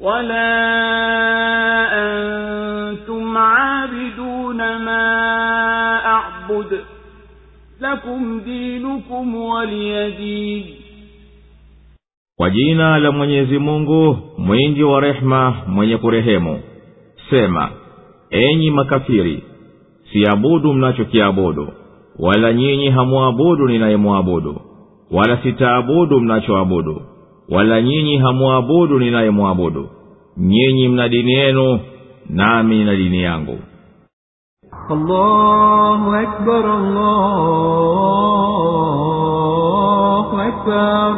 ولا أنتم عابدون ما أعبد لكم دينكم ولي دين kwa jina la mwenyezi mungu mwingi wa rehema mwenye kurehemu sema enyi makafiri siabudu mnachokiabudu wala nyinyi hamwabudu ninayemwabudu wala sitaabudu mnachoabudu wala nyinyi hamwabudu ninayemwabudu nyinyi mna dini yenu nami na dini yangu Allahu akbar, Allahu akbar.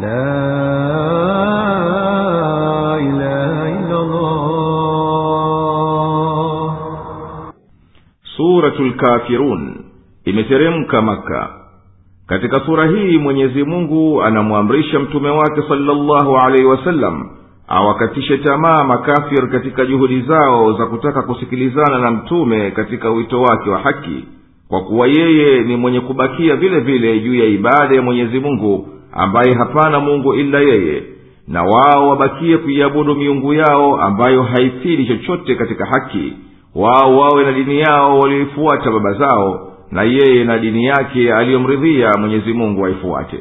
La ilaha. Suratul Kafirun imeteremka Maka katika sura hii mwenyezi mungu anamwamrisha mtume wake salllahu alaihi wasallam awakatishe tamaa makafir katika juhudi zao za kutaka kusikilizana na mtume katika wito wake wa haki kwa kuwa yeye ni mwenye kubakia vile vile juu ya ibada ya mwenyezi mungu ambaye hapana mungu ila yeye na wao wabakie kuiabudu miungu yao ambayo haifidi chochote katika haki. Wao wawe na dini yao walioifuata baba zao na yeye na dini yake aliyomridhia mwenyezi mungu aifuate.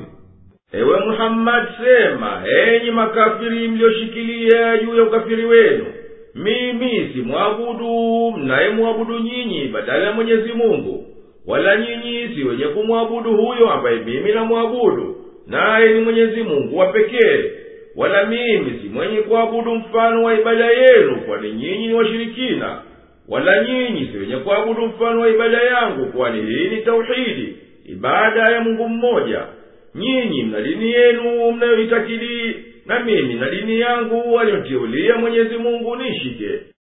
Ewe muhammadi sema enyi makafiri mliyoshikilia juu ya ukafiri wenu mimi simwabudu mnayemwabudu nyinyi badala ya mwenyezi mungu wala nyinyi si wenye kumwabudu huyo ambaye mimi namwabudu naye ni mwenyezi mungu wa pekee wala mimi si mwenye kuabudu mfano wa ibada yenu kwani nyinyi ni washirikina wala nyinyi si wenye kuabudu mfano wa ibada yangu kwani hii ni tauhidi? Ibada ya mungu mmoja. Nyinyi mna dini yenu mnayoitakidi na mimi na dini yangu aliyontiulia mwenyezi mungu nishike